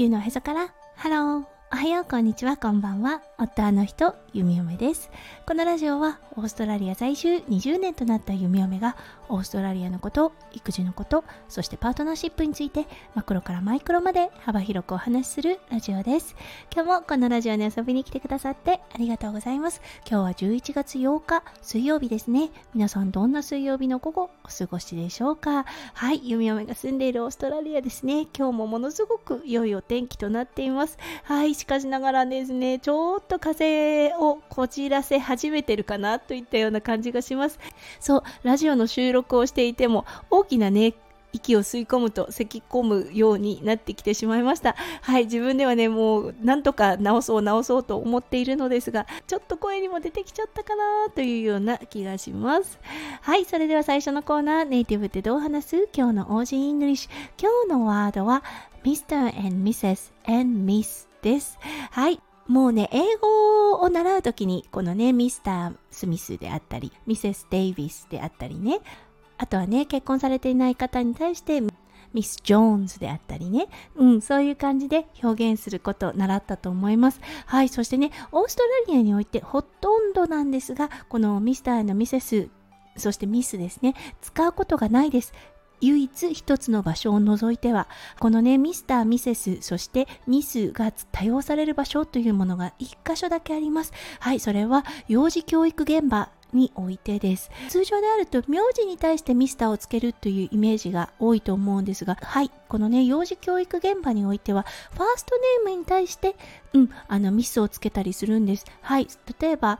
球のへそから。ハロー。おはよう。こんにちは。こんばんは。ホストの弓嫁です。このラジオはオーストラリア在住20年となった弓嫁がオーストラリアのこと育児のことそしてパートナーシップについてマクロからマイクロまで幅広くお話しするラジオです。今日もこのラジオに遊びに来てくださってありがとうございます。今日は11月8日水曜日ですね。皆さんどんな水曜日の午後お過ごしでしょうか。はい弓嫁が住んでいるオーストラリアですね。今日もものすごく良いお天気となっています。はいしかしながらですねちょっとと風をこじらせ始めてるかなといったような感じがします。そうラジオの収録をしていても大きなね息を吸い込むと咳き込むようになってきてしまいました。はい自分ではねもうなんとか直そう直そうと思っているのですがちょっと声にも出てきちゃったかなというような気がします。はいそれでは最初のコーナーネイティブってどう話す？今日の Aussie English。今日のワードは Mr. and Mrs. and Miss です。はい。もうね、英語を習うときに、このね、ミスター・スミスであったり、ミセス・デイビスであったりね、あとはね、結婚されていない方に対して、ミス・ジョーンズであったりね、うん、そういう感じで表現することを習ったと思います。はい、そしてね、オーストラリアにおいてほとんどなんですが、このミスターのミセス、そしてミスですね、使うことがないです。唯一一つの場所を除いてはこのねミスターミセスそしてミスが多用される場所というものが1箇所だけあります。はいそれは幼児教育現場においてです。通常であると名字に対してミスターをつけるというイメージが多いと思うんですがはいこのね幼児教育現場においてはファーストネームに対してうんあのミスをつけたりするんです。はい例えば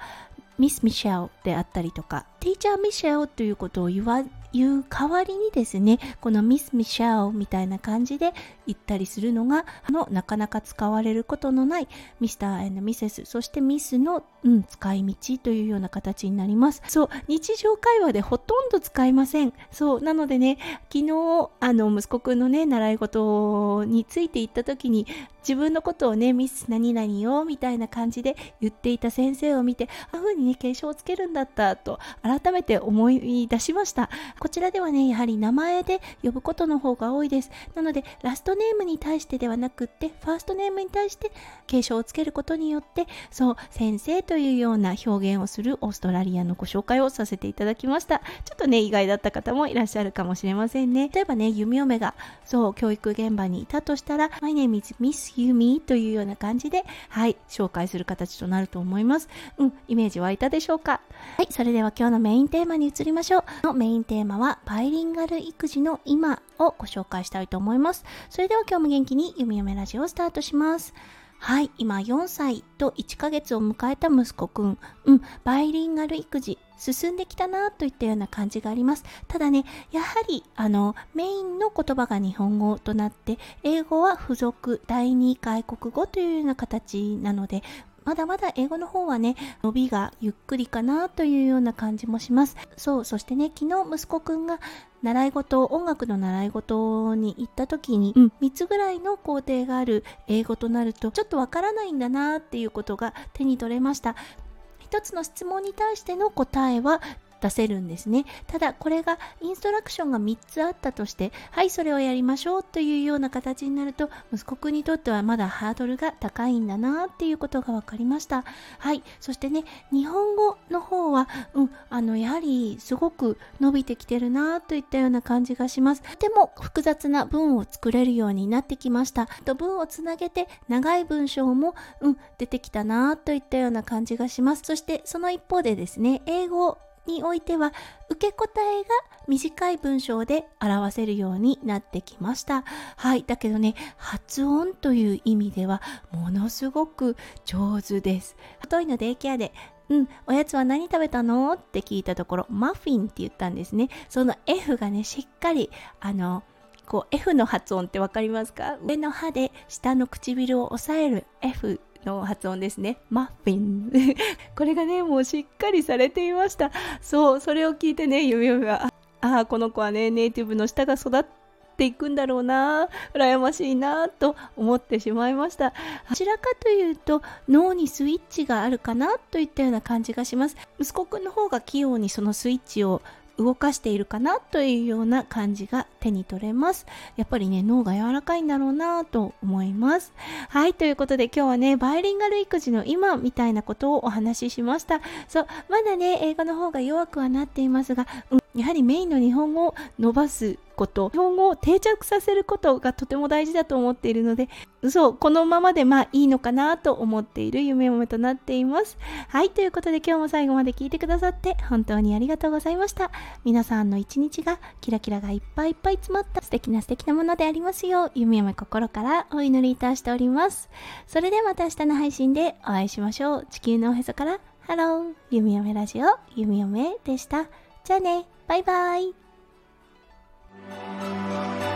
ミス・ミシェルであったりとかティーチャー・ミシェルということを言わいう代わりにですねこのミス・ミシェルみたいな感じで言ったりするのがあのなかなか使われることのないミスターミセスそしてミスの、うん、使い道というような形になります。そう日常会話でほとんど使いません。そうなのでね昨日あの息子くんのね習い事について行った時に自分のことをねミス何々よみたいな感じで言っていた先生を見てああいう風にね継承をつけるんだったと改めて思い出しました。こちらではね、やはり名前で呼ぶことの方が多いです。なので、ラストネームに対してではなくって、ファーストネームに対して継承をつけることによって、そう、先生というような表現をするオーストラリアのご紹介をさせていただきました。ちょっとね、意外だった方もいらっしゃるかもしれませんね。例えばね、弓嫁が、そう、教育現場にいたとしたら、My name is Miss Yumi というような感じで、はい、紹介する形となると思います。うん、イメージ湧いたでしょうか？はい、それでは今日のメインテーマに移りましょう。のメインテーマはバイリンガル育児の今をご紹介したいと思います。それでは今日も元気に弓嫁ラジオをスタートします。はい、今4歳と1ヶ月を迎えた息子くん。うん、バイリンガル育児進んできたなといったような感じがあります。ただね、やはりあのメインの言葉が日本語となって、英語は付属第二外国語というような形なので、まだまだ英語の方はね、伸びがゆっくりかなというような感じもします。そう、そしてね、昨日息子くんが習い事、音楽の習い事に行った時に、うん、3つぐらいの工程がある英語となると、ちょっとわからないんだなっていうことが手に取れました。一つの質問に対しての答えは出せるんですね。ただこれがインストラクションが3つあったとしてはいそれをやりましょうというような形になると息子くんにとってはまだハードルが高いんだなっていうことが分かりました。はいそしてね日本語の方は、うん、あのやはりすごく伸びてきてるなといったような感じがします。とても複雑な文を作れるようになってきました。と文をつなげて長い文章も、うん、出てきたなといったような感じがします。そしてその一方でですね英語においては受け答えが短い文章で表せるようになってきました。はい。だけどね発音という意味ではものすごく上手です。トイのデイケアでうん、おやつは何食べたの？って聞いたところ、マフィンって言ったんですね。その F がね、しっかり、あの、こう F の発音ってわかりますか？上の歯で下の唇を押さえる F の発音ですね。マフィン。これがね、もうしっかりされていました。そう、それを聞いてね、ゆみゆみは、ああ、この子はね、ネイティブの舌が育っていくんだろうな、羨ましいな、と思ってしまいました。どちらかというと、脳にスイッチがあるかな、といったような感じがします。息子くんの方が器用にそのスイッチを動かしているかなというような感じが手に取れます。やっぱりね脳が柔らかいんだろうなと思います。はいということで今日はねバイリンガル育児の今みたいなことをお話ししました。そうまだね英語の方が弱くはなっていますが、うん、やはりメインの日本語を伸ばすこと日本語を定着させることがとても大事だと思っているのでそうこのままでまあいいのかなと思っている夢嫁となっています。はいということで今日も最後まで聞いてくださって本当にありがとうございました。皆さんの一日がキラキラがいっぱいいっぱい詰まった素敵な素敵なものでありますよう夢嫁心からお祈りいたしております。それではまた明日の配信でお会いしましょう。地球のおへそからハロー。弓嫁ラジオ弓嫁でした。じゃあね。バイバイ。Thank you.